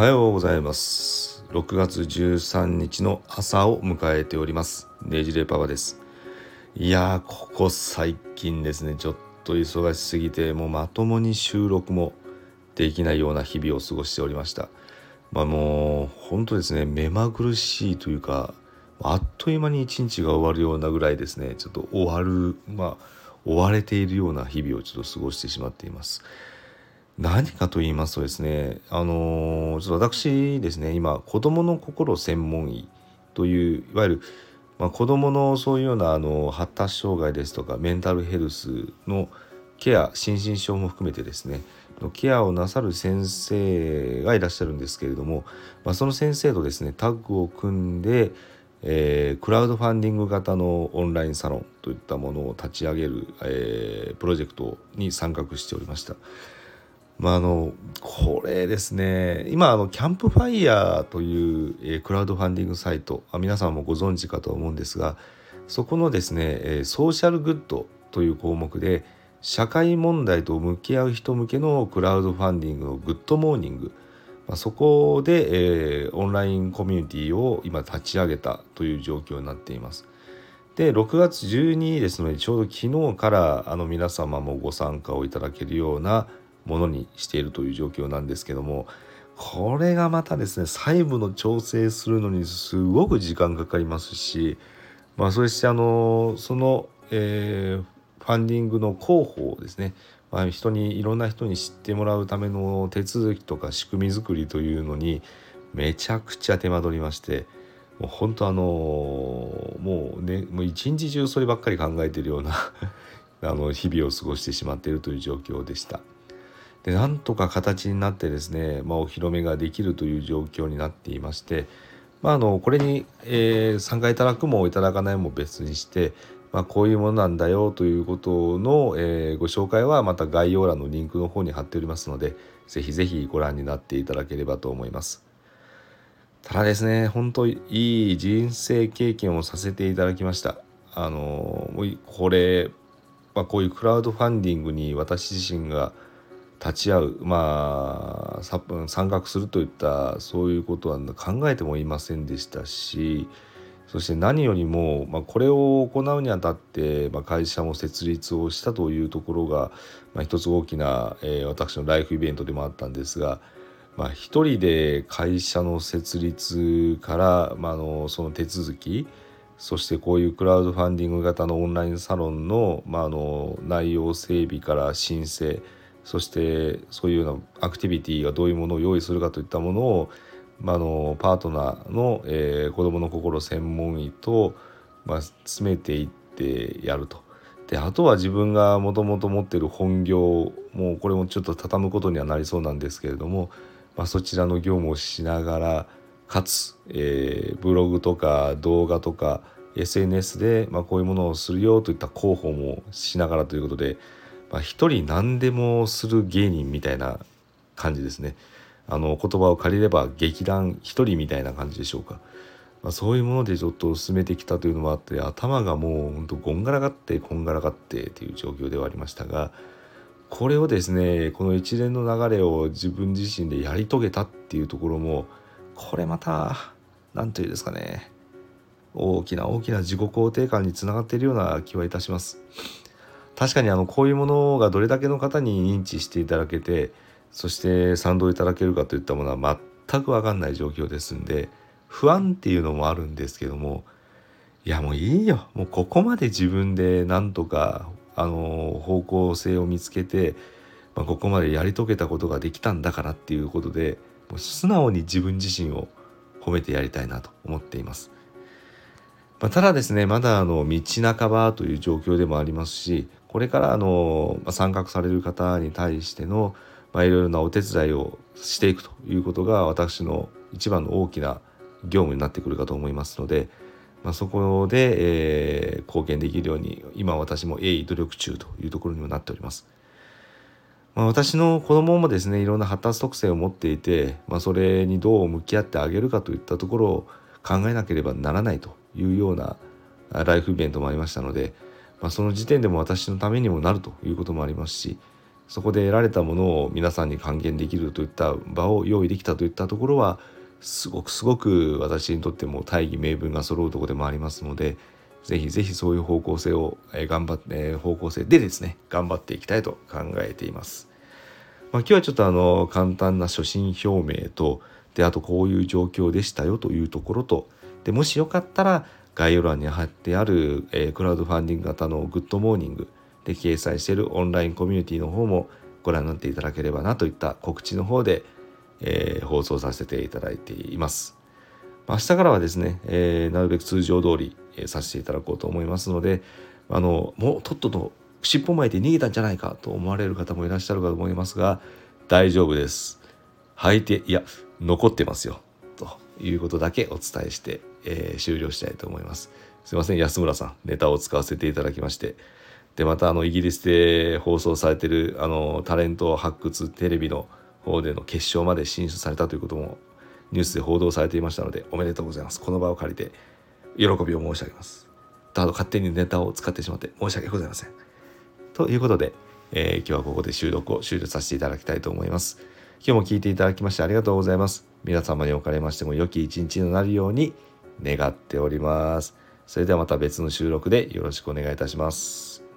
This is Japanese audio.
はようございます。6月13日の朝を迎えております。ネジレパパです。いやーここ最近ですね。ちょっと忙しすぎてもうまともに収録もできないような日々を過ごしておりました。まあもう本当ですね。目まぐるしいというかあっという間に一日が終わるようなぐらいですね。ちょっと終わるまあ追われているような日々をちょっと過ごしてしまっています。何かと言いますとですねあのちょっと私ですね今子どもの心専門医といういわゆる、まあ、子どものそういうようなあの発達障害ですとかメンタルヘルスのケア心身症も含めてですねのケアをなさる先生がいらっしゃるんですけれども、まあ、その先生とですねタッグを組んで、えー、クラウドファンディング型のオンラインサロンといったものを立ち上げる、えー、プロジェクトに参画しておりました。まあ、あのこれですね今あのキャンプファイヤーという、えー、クラウドファンディングサイト皆さんもご存知かと思うんですがそこのですね、えー、ソーシャルグッドという項目で社会問題と向き合う人向けのクラウドファンディングのグッドモーニング、まあ、そこで、えー、オンラインコミュニティを今立ち上げたという状況になっています。で6月12日ですのでちょうど昨日からあの皆様もご参加をいただけるようなものにしているという状況なんですけどもこれがまたですね細部の調整するのにすごく時間かかりますしまあそしてあのその、えー、ファンディングの広報ですね、まあ、人にいろんな人に知ってもらうための手続きとか仕組み作りというのにめちゃくちゃ手間取りましてもう本当あのもうねもう一日中そればっかり考えてるような あの日々を過ごしてしまっているという状況でした。でなんとか形になってですね、まあ、お披露目ができるという状況になっていまして、まあ、あのこれに、えー、参加いただくもいただかないも別にして、まあ、こういうものなんだよということの、えー、ご紹介はまた概要欄のリンクの方に貼っておりますのでぜひぜひご覧になっていただければと思います。ただですね本当いい人生経験をさせていただきました。あのこれ、まあ、こういうクラウドファンディングに私自身が立ち会うまあ参画するといったそういうことは考えてもいませんでしたしそして何よりも、まあ、これを行うにあたって、まあ、会社も設立をしたというところが、まあ、一つ大きな、えー、私のライフイベントでもあったんですが、まあ、一人で会社の設立から、まあ、あのその手続きそしてこういうクラウドファンディング型のオンラインサロンの,、まあ、あの内容整備から申請そしてそういうようなアクティビティがどういうものを用意するかといったものを、まあ、のパートナーの、えー、子どもの心専門医と、まあ、詰めていってやると。であとは自分がもともと持ってる本業もうこれもちょっと畳むことにはなりそうなんですけれども、まあ、そちらの業務をしながらかつ、えー、ブログとか動画とか SNS で、まあ、こういうものをするよといった広報もしながらということでまあ、一人何でもする芸人みたいな感じですね。あの言葉を借りれば劇団一人みたいな感じでしょうか。まあ、そういうものでちょっと進めてきたというのもあって頭がもうほんとこんがらがってこんがらがってという状況ではありましたがこれをですねこの一連の流れを自分自身でやり遂げたっていうところもこれまた何というんですかね大きな大きな自己肯定感につながっているような気はいたします。確かにあのこういうものがどれだけの方に認知していただけてそして賛同いただけるかといったものは全く分かんない状況ですんで不安っていうのもあるんですけどもいやもういいよもうここまで自分でなんとかあの方向性を見つけて、まあ、ここまでやり遂げたことができたんだからっていうことでもう素直に自分自身を褒めてやりたいなと思っています。まあ、ただですねまだあの道半ばという状況でもありますしこれからあの、ま、参画される方に対しての、まあ、いろいろなお手伝いをしていくということが私の一番の大きな業務になってくるかと思いますので、まあ、そこで、えー、貢献できるように今私も鋭意努力中というところにもなっております。まあ、私の子供もですねいろんな発達特性を持っていて、まあ、それにどう向き合ってあげるかといったところを考えなければならないというようなライフイベントもありましたので、まあ、その時点でも私のためにもなるということもありますしそこで得られたものを皆さんに還元できるといった場を用意できたといったところはすごくすごく私にとっても大義名分が揃うとこでもありますのでぜひぜひそういう方向性を、え頑張って、え方向性でですね頑張っていきたいと考えています。まあ、今日はちょっとあの簡単な所信表明とであとこういう状況でしたよというところとでもしよかったら概要欄に貼ってある、えー、クラウドファンディング型のグッドモーニングで掲載しているオンラインコミュニティの方もご覧になっていただければなといった告知の方で、えー、放送させていただいています。明日からはですね、えー、なるべく通常通り、えー、させていただこうと思いますのであのもうとっとと尻尾巻いて逃げたんじゃないかと思われる方もいらっしゃるかと思いますが大丈夫です。履いていや残ってますよということだけお伝えして、えー、終了したいと思います。すいません安村さんネタを使わせていただきまして。でまたあのイギリスで放送されてるあのタレント発掘テレビの方での決勝まで進出されたということもニュースで報道されていましたのでおめでとうございます。この場を借りて喜びを申し上げます。あと勝手にネタを使ってしまって申し訳ございません。ということで、えー、今日はここで収録を終了させていただきたいと思います。今日も聞いていただきましてありがとうございます。皆様におかれましても良き一日になるように願っております。それではまた別の収録でよろしくお願いいたします。